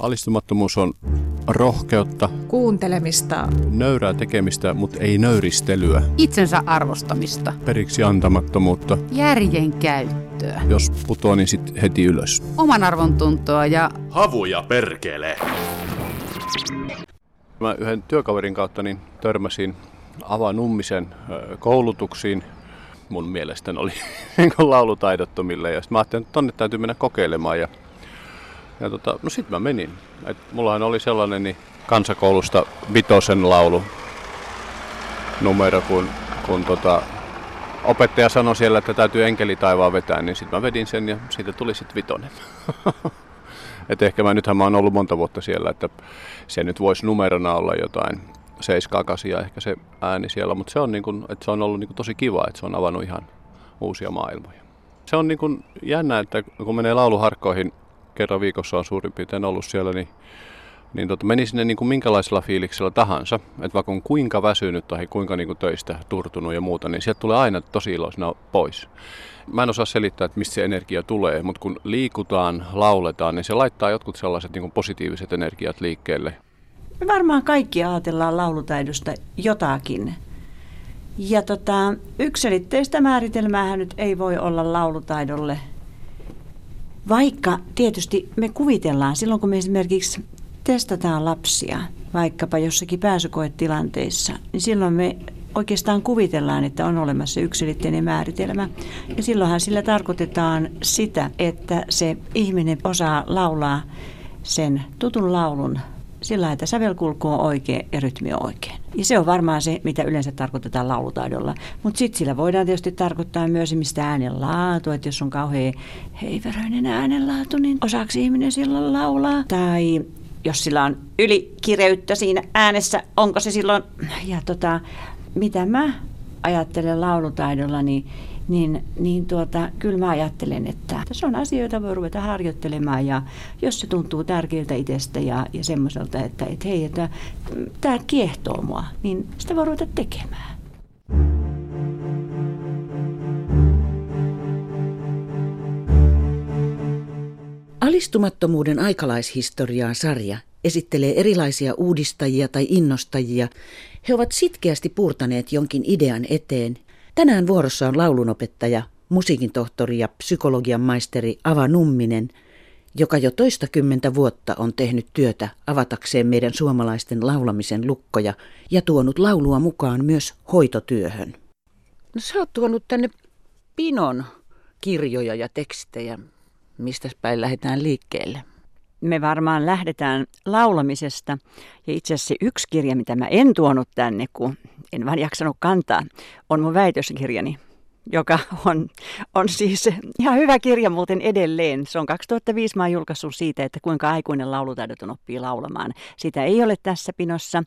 Alistumattomuus on rohkeutta, kuuntelemista, nöyrää tekemistä, mutta ei nöyristelyä, itsensä arvostamista, periksi antamattomuutta. järjen käyttöä, Jos putoaa, niin sit heti ylös. oman arvon tuntoa ja Havuja perkele. Mä yhden työkaverin kautta niin törmäsin Ava Nummisen ö, koulutuksiin. Mun mielestä ne oli niin kuin laulutaidottomille. Ja sit mä ajattelin, että tonne täytyy mennä kokeilemaan. Ja, ja tota, no sit mä menin. Et mullahan oli sellainen niin kansakoulusta vitosen laulu numero, kun, kun tota, opettaja sanoi siellä, että täytyy enkeli taivaan vetää, niin sitten mä vedin sen ja siitä tuli sitten vitonen. Et ehkä mä nythän mä oon ollut monta vuotta siellä, että se nyt voisi numerona olla jotain 7 8 ehkä se ääni siellä, mutta se on, niin kun, että se on ollut niin tosi kiva, että se on avannut ihan uusia maailmoja. Se on niin kun jännä, että kun menee lauluharkkoihin, kerran viikossa on suurin piirtein ollut siellä, niin, niin tota, meni sinne niin kuin minkälaisella fiiliksellä tahansa, että vaikka on kuinka väsynyt tai kuinka niin kuin töistä turtunut ja muuta, niin sieltä tulee aina tosi iloisena pois. Mä en osaa selittää, että mistä se energia tulee, mutta kun liikutaan, lauletaan, niin se laittaa jotkut sellaiset niin kuin positiiviset energiat liikkeelle. Me varmaan kaikki ajatellaan laulutaidosta jotakin. Ja tota, yksilitteistä määritelmäähän nyt ei voi olla laulutaidolle. Vaikka tietysti me kuvitellaan silloin, kun me esimerkiksi testataan lapsia, vaikkapa jossakin pääsykoetilanteissa, niin silloin me oikeastaan kuvitellaan, että on olemassa yksilitteinen määritelmä. Ja silloinhan sillä tarkoitetaan sitä, että se ihminen osaa laulaa sen tutun laulun sillä että sävelkulku on oikein ja rytmi on oikein. Ja se on varmaan se, mitä yleensä tarkoitetaan laulutaidolla. Mutta sitten sillä voidaan tietysti tarkoittaa myös mistä äänenlaatu, että jos on kauhean heiveröinen äänenlaatu, niin osaako ihminen silloin laulaa? Tai jos sillä on ylikireyttä siinä äänessä, onko se silloin, ja tota, mitä mä ajattelen laulutaidolla, niin niin, niin tuota, kyllä mä ajattelen, että se on asioita, voi ruveta harjoittelemaan ja jos se tuntuu tärkeältä itsestä ja, ja semmoiselta, että, että hei, että tämä kiehtoo mua, niin sitä voi ruveta tekemään. Alistumattomuuden aikalaishistoriaa sarja esittelee erilaisia uudistajia tai innostajia. He ovat sitkeästi puurtaneet jonkin idean eteen. Tänään vuorossa on laulunopettaja, musiikin tohtori ja psykologian maisteri Ava Numminen, joka jo toistakymmentä vuotta on tehnyt työtä avatakseen meidän suomalaisten laulamisen lukkoja ja tuonut laulua mukaan myös hoitotyöhön. No sä oot tuonut tänne pinon kirjoja ja tekstejä. Mistä päin lähdetään liikkeelle? Me varmaan lähdetään laulamisesta. Ja itse asiassa se yksi kirja, mitä mä en tuonut tänne, kun en vaan jaksanut kantaa, on mun väitöskirjani, joka on, on siis ihan hyvä kirja muuten edelleen. Se on 2005 mä julkaissut siitä, että kuinka aikuinen laulutaidoton oppii laulamaan. Sitä ei ole tässä pinossa.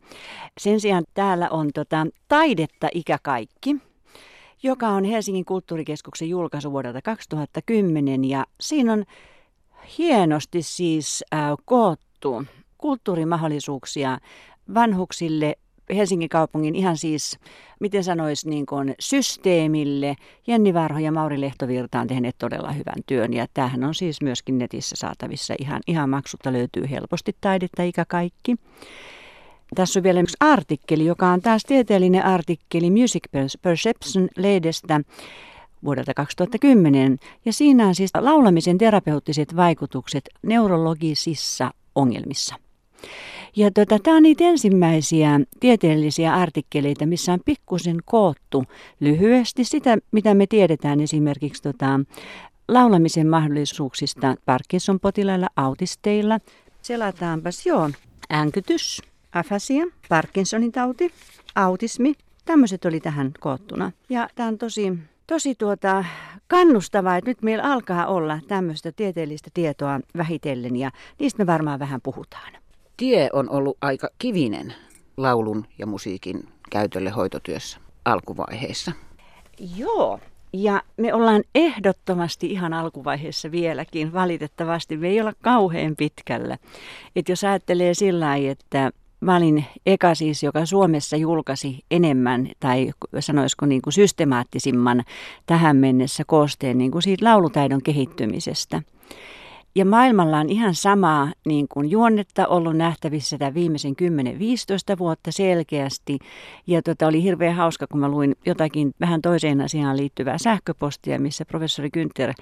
Sen sijaan täällä on tota, Taidetta ikä kaikki, joka on Helsingin kulttuurikeskuksen julkaisu vuodelta 2010 ja siinä on hienosti siis äh, koottu kulttuurimahdollisuuksia vanhuksille Helsingin kaupungin ihan siis, miten sanoisi, niin kuin systeemille. Jenni Varho ja Mauri Lehtovirta on tehneet todella hyvän työn ja tämähän on siis myöskin netissä saatavissa ihan, ihan maksutta löytyy helposti taidetta ikä kaikki. Tässä on vielä yksi artikkeli, joka on taas tieteellinen artikkeli Music Perception-lehdestä vuodelta 2010. Ja siinä on siis laulamisen terapeuttiset vaikutukset neurologisissa ongelmissa. Ja tota, tämä on niitä ensimmäisiä tieteellisiä artikkeleita, missä on pikkusen koottu lyhyesti sitä, mitä me tiedetään esimerkiksi tota, laulamisen mahdollisuuksista Parkinson-potilailla, autisteilla. Selataanpas, joo, änkytys, afasia, Parkinsonin tauti, autismi, tämmöiset oli tähän koottuna. Ja tämä on tosi, tosi tuota, kannustavaa, että nyt meillä alkaa olla tämmöistä tieteellistä tietoa vähitellen ja niistä me varmaan vähän puhutaan. Tie on ollut aika kivinen laulun ja musiikin käytölle hoitotyössä alkuvaiheessa. Joo, ja me ollaan ehdottomasti ihan alkuvaiheessa vieläkin, valitettavasti. Me ei olla kauhean pitkällä. Et jos ajattelee sillä lailla, että mä olin eka siis, joka Suomessa julkaisi enemmän tai sanoisiko niin kuin systemaattisimman tähän mennessä koosteen niin kuin siitä laulutaidon kehittymisestä Ja maailmalla on ihan samaa niin kuin juonnetta ollut nähtävissä sitä viimeisen 10-15 vuotta selkeästi. Ja tota, oli hirveän hauska, kun mä luin jotakin vähän toiseen asiaan liittyvää sähköpostia, missä professori Günther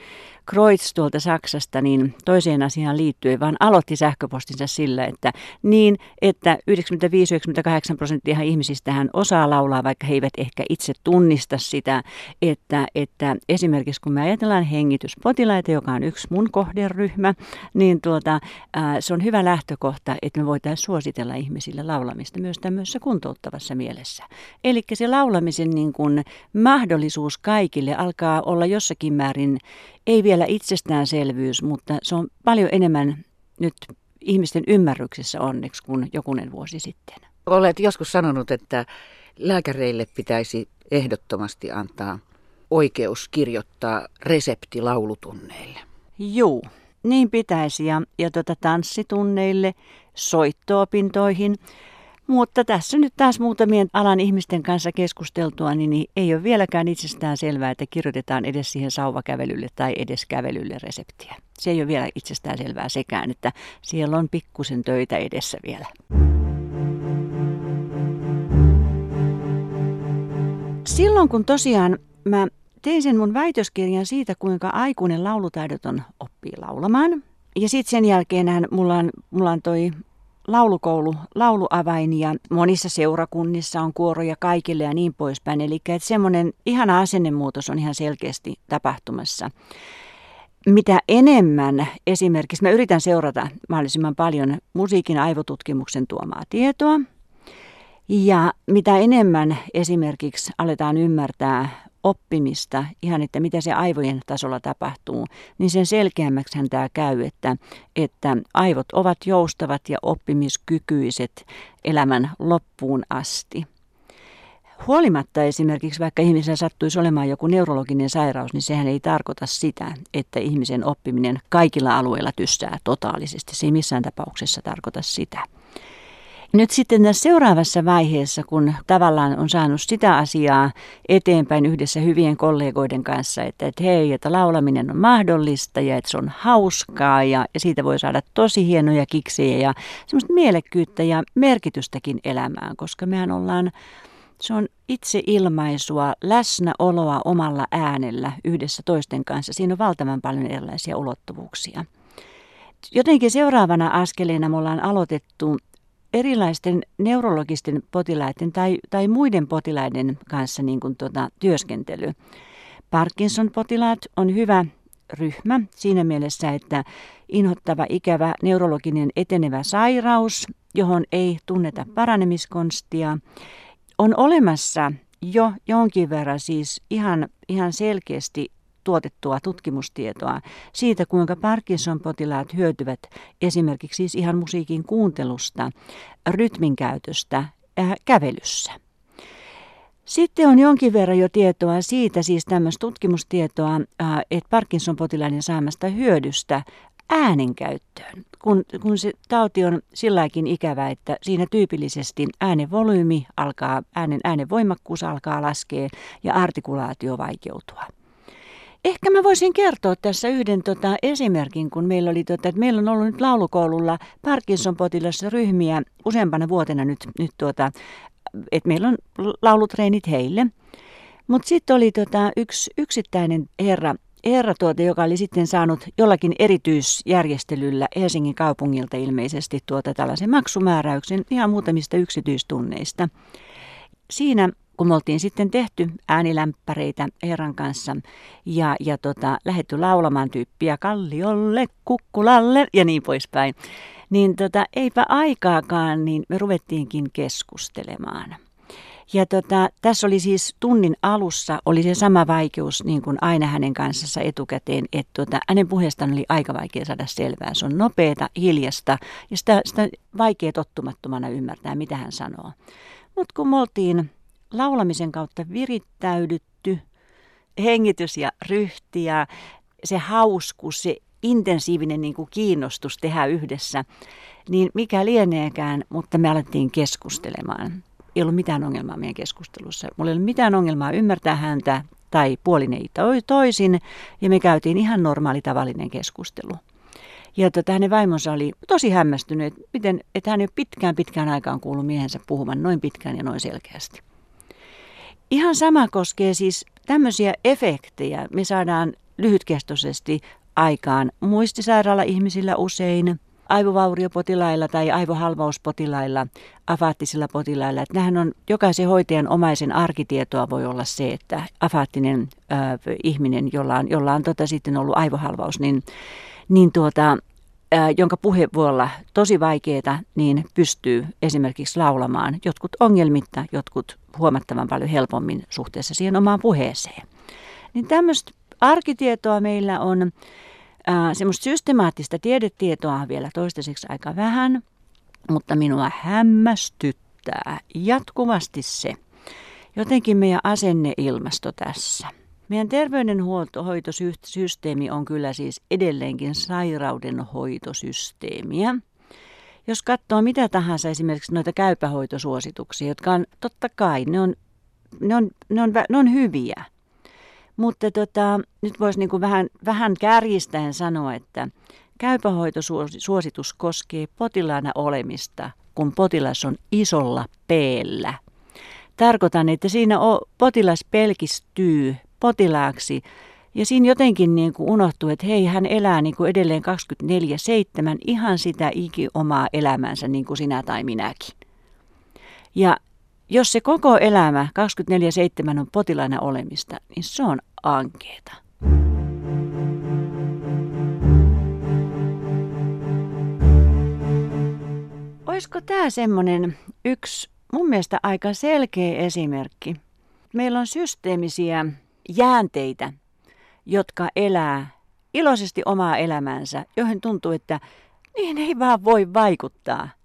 Kreutz tuolta Saksasta niin toiseen asiaan liittyen vaan aloitti sähköpostinsa sillä, että niin, että 95-98 prosenttia ihmisistä hän osaa laulaa, vaikka he eivät ehkä itse tunnista sitä, että, että esimerkiksi kun me ajatellaan hengityspotilaita, joka on yksi mun kohderyhmä, niin tuota, ää, se on hyvä lähtökohta, että me voitaisiin suositella ihmisille laulamista myös tämmöisessä kuntouttavassa mielessä. Eli se laulamisen niin kuin mahdollisuus kaikille alkaa olla jossakin määrin, ei vielä itsestäänselvyys, mutta se on paljon enemmän nyt ihmisten ymmärryksessä onneksi kuin jokunen vuosi sitten. Olet joskus sanonut, että lääkäreille pitäisi ehdottomasti antaa oikeus kirjoittaa resepti laulutunneille. Juu, niin pitäisi ja, ja tuota tanssitunneille, soittoopintoihin. Mutta tässä nyt taas muutamien alan ihmisten kanssa keskusteltua, niin ei ole vieläkään itsestään selvää, että kirjoitetaan edes siihen sauvakävelylle tai edes kävelylle reseptiä. Se ei ole vielä itsestään selvää sekään, että siellä on pikkusen töitä edessä vielä. Silloin kun tosiaan mä tein sen mun väitöskirjan siitä, kuinka aikuinen laulutaidoton oppii laulamaan. Ja sitten sen jälkeen mulla on, mulla on toi laulukoulu, lauluavain ja monissa seurakunnissa on kuoroja kaikille ja niin poispäin. Eli että semmoinen ihana asennemuutos on ihan selkeästi tapahtumassa. Mitä enemmän esimerkiksi, mä yritän seurata mahdollisimman paljon musiikin aivotutkimuksen tuomaa tietoa. Ja mitä enemmän esimerkiksi aletaan ymmärtää oppimista, ihan että mitä se aivojen tasolla tapahtuu, niin sen selkeämmäksi tämä käy, että, että aivot ovat joustavat ja oppimiskykyiset elämän loppuun asti. Huolimatta esimerkiksi vaikka ihmisen sattuisi olemaan joku neurologinen sairaus, niin sehän ei tarkoita sitä, että ihmisen oppiminen kaikilla alueilla tyssää totaalisesti. Se ei missään tapauksessa tarkoita sitä. Nyt sitten tässä seuraavassa vaiheessa, kun tavallaan on saanut sitä asiaa eteenpäin yhdessä hyvien kollegoiden kanssa, että, että hei, että laulaminen on mahdollista ja että se on hauskaa ja, ja siitä voi saada tosi hienoja kiksejä ja semmoista mielekkyyttä ja merkitystäkin elämään, koska mehän ollaan se on itseilmaisua, läsnäoloa omalla äänellä yhdessä toisten kanssa. Siinä on valtavan paljon erilaisia ulottuvuuksia. Jotenkin seuraavana askeleena me ollaan aloitettu erilaisten neurologisten potilaiden tai, tai muiden potilaiden kanssa niin kuin tuota, työskentely. Parkinson-potilaat on hyvä ryhmä siinä mielessä, että inhottava, ikävä, neurologinen etenevä sairaus, johon ei tunneta paranemiskonstia, on olemassa jo jonkin verran siis ihan, ihan selkeästi tuotettua tutkimustietoa siitä, kuinka Parkinson-potilaat hyötyvät esimerkiksi siis ihan musiikin kuuntelusta, rytmin käytöstä äh, kävelyssä. Sitten on jonkin verran jo tietoa siitä, siis tämmöistä tutkimustietoa, äh, että Parkinson-potilaiden saamasta hyödystä äänenkäyttöön, kun, kun se tauti on silläkin ikävä, että siinä tyypillisesti äänen volyymi alkaa, äänen, äänen voimakkuus alkaa laskea ja artikulaatio vaikeutua. Ehkä mä voisin kertoa tässä yhden tota, esimerkin, kun meillä oli, tota, että meillä on ollut nyt laulukoululla Parkinson-potilassa ryhmiä useampana vuotena nyt, nyt tuota, että meillä on laulutreenit heille. Mutta sitten oli tota, yksi yksittäinen herra, herra tuota, joka oli sitten saanut jollakin erityisjärjestelyllä Helsingin kaupungilta ilmeisesti tuota tällaisen maksumääräyksen ihan muutamista yksityistunneista. Siinä kun me oltiin sitten tehty äänilämpäreitä Eeran kanssa ja, ja tota, lähetty laulamaan tyyppiä Kalliolle, Kukkulalle ja niin poispäin, niin tota, eipä aikaakaan, niin me ruvettiinkin keskustelemaan. Ja tota, tässä oli siis tunnin alussa oli se sama vaikeus niin kuin aina hänen kanssaan etukäteen, että tota, hänen puheestaan oli aika vaikea saada selvää. Se on nopeata, hiljasta ja sitä, sitä vaikea tottumattomana ymmärtää, mitä hän sanoo. Mutta kun me oltiin laulamisen kautta virittäydytty, hengitys ja ryhti ja se hauskuus, se intensiivinen niin kuin kiinnostus tehdä yhdessä, niin mikä lieneekään, mutta me alettiin keskustelemaan. Ei ollut mitään ongelmaa meidän keskustelussa. Mulla ei ollut mitään ongelmaa ymmärtää häntä tai puolin ei toisin, ja me käytiin ihan normaali tavallinen keskustelu. Ja tota, hänen vaimonsa oli tosi hämmästynyt, että, miten, että hän ei pitkään pitkään aikaan kuullut miehensä puhumaan noin pitkään ja noin selkeästi. Ihan sama koskee siis tämmöisiä efektejä. Me saadaan lyhytkestoisesti aikaan muistisairaala-ihmisillä usein, aivovauriopotilailla tai aivohalvauspotilailla, afaattisilla potilailla. Että nämähän on jokaisen hoitajan omaisen arkitietoa voi olla se, että afaattinen äh, ihminen, jolla on, jolla on tota sitten ollut aivohalvaus, niin, niin tuota, jonka puhe voi olla tosi vaikeaa, niin pystyy esimerkiksi laulamaan jotkut ongelmitta, jotkut huomattavan paljon helpommin suhteessa siihen omaan puheeseen. Niin tämmöistä arkitietoa meillä on. Äh, semmoista systemaattista tiedetietoa on vielä toistaiseksi aika vähän, mutta minua hämmästyttää jatkuvasti se, jotenkin meidän asenneilmasto tässä. Meidän terveydenhoitosysteemi on kyllä siis edelleenkin sairaudenhoitosysteemiä. Jos katsoo mitä tahansa esimerkiksi noita käypähoitosuosituksia, jotka on totta kai, ne on, ne on, ne on, ne on hyviä. Mutta tota, nyt voisi niin vähän, vähän kärjistäen sanoa, että käypähoitosuositus koskee potilaana olemista, kun potilas on isolla peellä. Tarkoitan, että siinä potilas pelkistyy potilaaksi ja siinä jotenkin niin kuin unohtuu, että hei, hän elää niin kuin edelleen 24-7 ihan sitä iki omaa elämänsä niin kuin sinä tai minäkin. Ja jos se koko elämä 24-7 on potilaana olemista, niin se on ankeeta. Olisiko tämä semmoinen yksi mun mielestä aika selkeä esimerkki? Meillä on systeemisiä jäänteitä, jotka elää iloisesti omaa elämäänsä, joihin tuntuu, että niihin ei vaan voi vaikuttaa –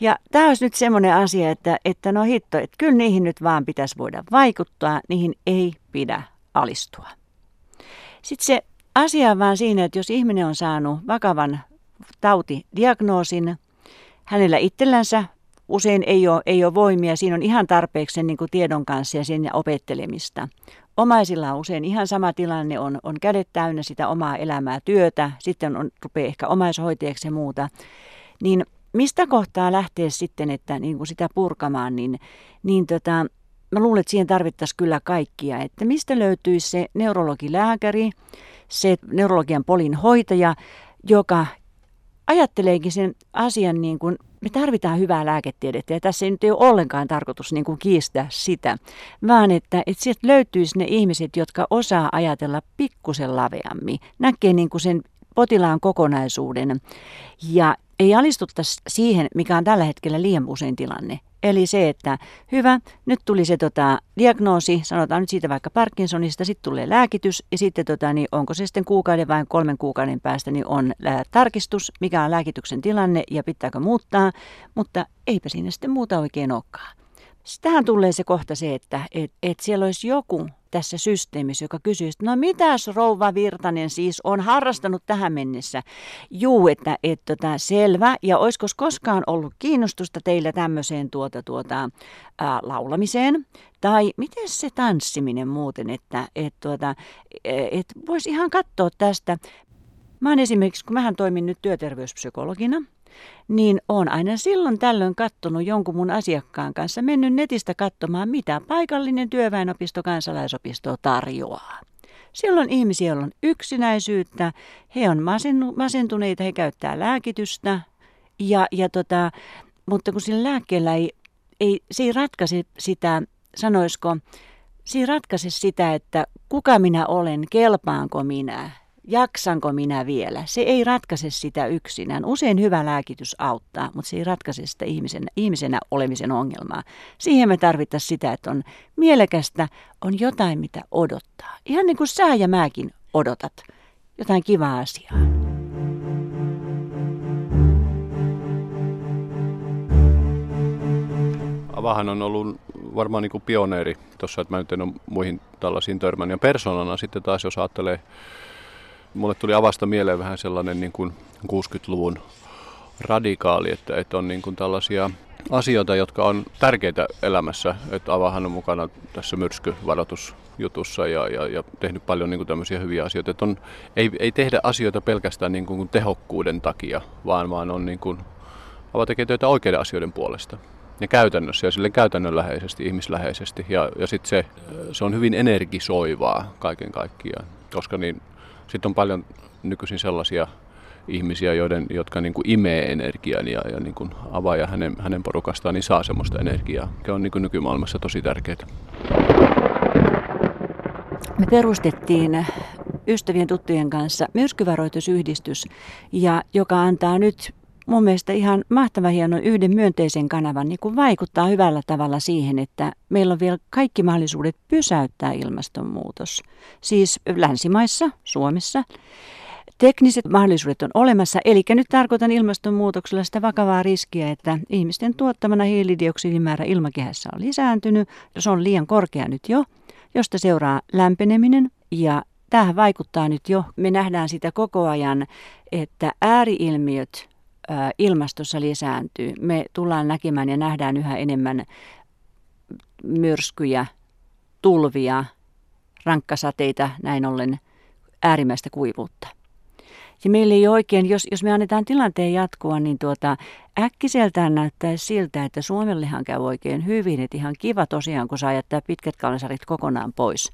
ja tämä olisi nyt semmoinen asia, että, että no hitto, että kyllä niihin nyt vaan pitäisi voida vaikuttaa, niihin ei pidä alistua. Sitten se asia on vaan siinä, että jos ihminen on saanut vakavan tautidiagnoosin, hänellä itsellänsä usein ei ole, ei ole voimia, siinä on ihan tarpeeksi sen niin kuin tiedon kanssa ja sen opettelemista. Omaisilla on usein ihan sama tilanne, on, on kädet täynnä sitä omaa elämää, työtä, sitten on, rupeaa ehkä omaishoitajaksi ja muuta. Niin mistä kohtaa lähtee sitten, että niin kuin sitä purkamaan, niin, niin tota, mä luulen, että siihen tarvittaisiin kyllä kaikkia. Että mistä löytyisi se neurologilääkäri, se neurologian polin hoitaja, joka ajatteleekin sen asian niin kuin, me tarvitaan hyvää lääketiedettä ja tässä ei nyt ole ollenkaan tarkoitus niin kuin kiistää sitä, vaan että, että sieltä löytyisi ne ihmiset, jotka osaa ajatella pikkusen laveammin, näkee niin kuin sen potilaan kokonaisuuden ja ei alistuttaisi siihen, mikä on tällä hetkellä liian usein tilanne. Eli se, että hyvä, nyt tuli se tota, diagnoosi, sanotaan nyt siitä vaikka Parkinsonista, sitten tulee lääkitys ja sitten tota, niin onko se sitten kuukauden vai kolmen kuukauden päästä, niin on lää, tarkistus, mikä on lääkityksen tilanne ja pitääkö muuttaa, mutta eipä siinä sitten muuta oikein olekaan. Tähän tulee se kohta se, että et, et siellä olisi joku tässä systeemissä, joka kysyy, että no mitäs rouva Virtanen siis on harrastanut tähän mennessä? Juu, että et, tota, selvä. Ja olisiko koskaan ollut kiinnostusta teillä tämmöiseen tuota, tuota, ää, laulamiseen? Tai miten se tanssiminen muuten, että et, tuota, et voisi ihan katsoa tästä. Mä oon esimerkiksi, kun mähän toimin nyt työterveyspsykologina, niin on aina silloin tällöin kattonut jonkun mun asiakkaan kanssa, mennyt netistä katsomaan, mitä paikallinen työväenopisto kansalaisopisto tarjoaa. Silloin ihmisiä on yksinäisyyttä, he on masentuneita, he käyttää lääkitystä, ja, ja tota, mutta kun sillä lääkkeellä ei, ei, se ei ratkaise sitä, sanoisiko, se ei ratkaise sitä, että kuka minä olen, kelpaanko minä, jaksanko minä vielä. Se ei ratkaise sitä yksinään. Usein hyvä lääkitys auttaa, mutta se ei ratkaise sitä ihmisenä, ihmisenä olemisen ongelmaa. Siihen me tarvittaisiin sitä, että on mielekästä, on jotain mitä odottaa. Ihan niin kuin sä ja mäkin odotat jotain kivaa asiaa. Avahan on ollut varmaan niin kuin pioneeri tuossa, että mä nyt en ole muihin tällaisiin törmännyt. Ja persoonana sitten taas, jos ajattelee mulle tuli avasta mieleen vähän sellainen niin kuin 60-luvun radikaali, että, että on niin kuin tällaisia asioita, jotka on tärkeitä elämässä. Että Avahan on mukana tässä myrskyvaroitusjutussa ja, ja, ja tehnyt paljon niin kuin tämmöisiä hyviä asioita. Että on, ei, ei tehdä asioita pelkästään niin kuin tehokkuuden takia, vaan, vaan on niin kuin, Ava tekee töitä oikeiden asioiden puolesta ja käytännössä ja sille käytännönläheisesti, ihmisläheisesti. Ja, ja sitten se, se on hyvin energisoivaa kaiken kaikkiaan, koska niin, sitten on paljon nykyisin sellaisia ihmisiä, joiden, jotka niin kuin imee energian ja, ja niin kuin avaa ja hänen, hänen porukastaan niin saa semmoista energiaa, Se on niin kuin nykymaailmassa tosi tärkeää. Me perustettiin ystävien tuttujen kanssa myrskyvaroitusyhdistys, ja joka antaa nyt mun mielestä ihan mahtava hieno yhden myönteisen kanavan niin kuin vaikuttaa hyvällä tavalla siihen, että meillä on vielä kaikki mahdollisuudet pysäyttää ilmastonmuutos. Siis länsimaissa, Suomessa. Tekniset mahdollisuudet on olemassa, eli nyt tarkoitan ilmastonmuutoksella sitä vakavaa riskiä, että ihmisten tuottamana hiilidioksidin määrä ilmakehässä on lisääntynyt, se on liian korkea nyt jo, josta seuraa lämpeneminen ja tähän vaikuttaa nyt jo. Me nähdään sitä koko ajan, että ääriilmiöt ilmastossa lisääntyy. Me tullaan näkemään ja nähdään yhä enemmän myrskyjä, tulvia, rankkasateita, näin ollen äärimmäistä kuivuutta. Ja meillä ei oikein, jos, jos me annetaan tilanteen jatkua, niin tuota, äkkiseltään näyttää siltä, että Suomellehan käy oikein hyvin. Että ihan kiva tosiaan, kun saa jättää pitkät kalensarit kokonaan pois.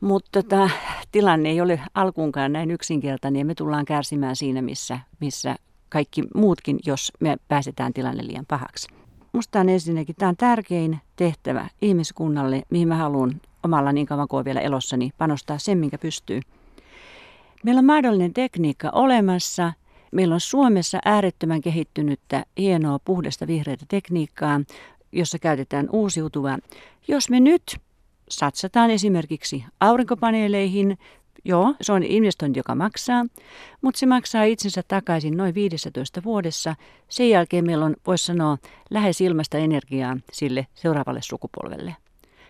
Mutta tota, tilanne ei ole alkuunkaan näin yksinkertainen ja me tullaan kärsimään siinä, missä, missä kaikki muutkin, jos me pääsetään tilanne liian pahaksi. Musta on ensinnäkin, tämä on tärkein tehtävä ihmiskunnalle, mihin mä haluan omalla niin kauan kuin vielä elossani panostaa sen, minkä pystyy. Meillä on mahdollinen tekniikka olemassa. Meillä on Suomessa äärettömän kehittynyttä, hienoa, puhdasta vihreitä tekniikkaa, jossa käytetään uusiutuvaa. Jos me nyt satsataan esimerkiksi aurinkopaneeleihin Joo, se on investointi, joka maksaa, mutta se maksaa itsensä takaisin noin 15 vuodessa. Sen jälkeen meillä on, voisi sanoa, lähes ilmasta energiaa sille seuraavalle sukupolvelle.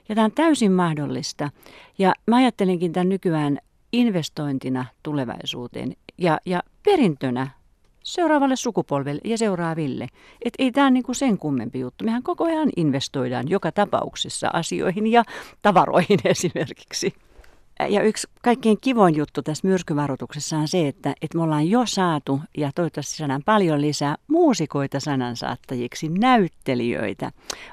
Ja tämä on täysin mahdollista. Ja mä ajattelenkin tämän nykyään investointina tulevaisuuteen ja, ja perintönä seuraavalle sukupolvelle ja seuraaville. Et ei tämä niinku sen kummempi juttu. Mehän koko ajan investoidaan joka tapauksessa asioihin ja tavaroihin esimerkiksi. Ja yksi kaikkein kivoin juttu tässä myrskyvaroituksessa on se, että, että me ollaan jo saatu, ja toivottavasti saadaan paljon lisää, muusikoita sanansaattajiksi, näyttelijöitä.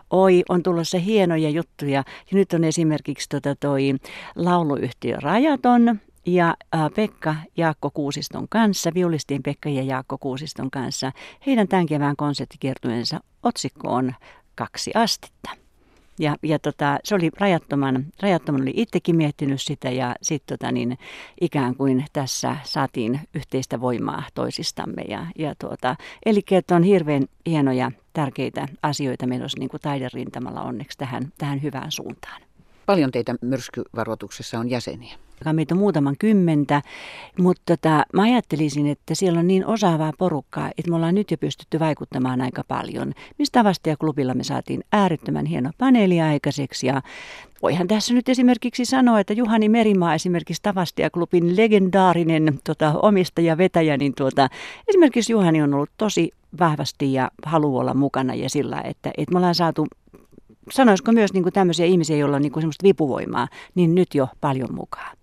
Oi, on tulossa hienoja juttuja. Ja nyt on esimerkiksi tota toi lauluyhtiö Rajaton, ja Pekka Jaakko Kuusiston kanssa, viulistien Pekka ja Jaakko Kuusiston kanssa. Heidän tämän kevään konserttikiertueensa otsikko on Kaksi astetta. Ja, ja tota, se oli rajattoman, rajattoman oli itsekin miettinyt sitä ja sitten tota, niin, ikään kuin tässä saatiin yhteistä voimaa toisistamme. Ja, ja tuota, eli että on hirveän hienoja, tärkeitä asioita menossa niin kuin taiderintamalla onneksi tähän, tähän hyvään suuntaan. Paljon teitä myrskyvaroituksessa on jäseniä? Meitä on muutaman kymmentä, mutta tota, mä ajattelisin, että siellä on niin osaavaa porukkaa, että me ollaan nyt jo pystytty vaikuttamaan aika paljon. Mistä ja klubilla me saatiin äärettömän hieno paneeli aikaiseksi ja voihan tässä nyt esimerkiksi sanoa, että Juhani Merimaa esimerkiksi Tavastia-klubin legendaarinen tota, omistaja, vetäjä, niin tuota, esimerkiksi Juhani on ollut tosi vahvasti ja haluaa olla mukana ja sillä, että, että me ollaan saatu sanoisiko myös niin kuin tämmöisiä ihmisiä, joilla on niin kuin semmoista vipuvoimaa, niin nyt jo paljon mukaan.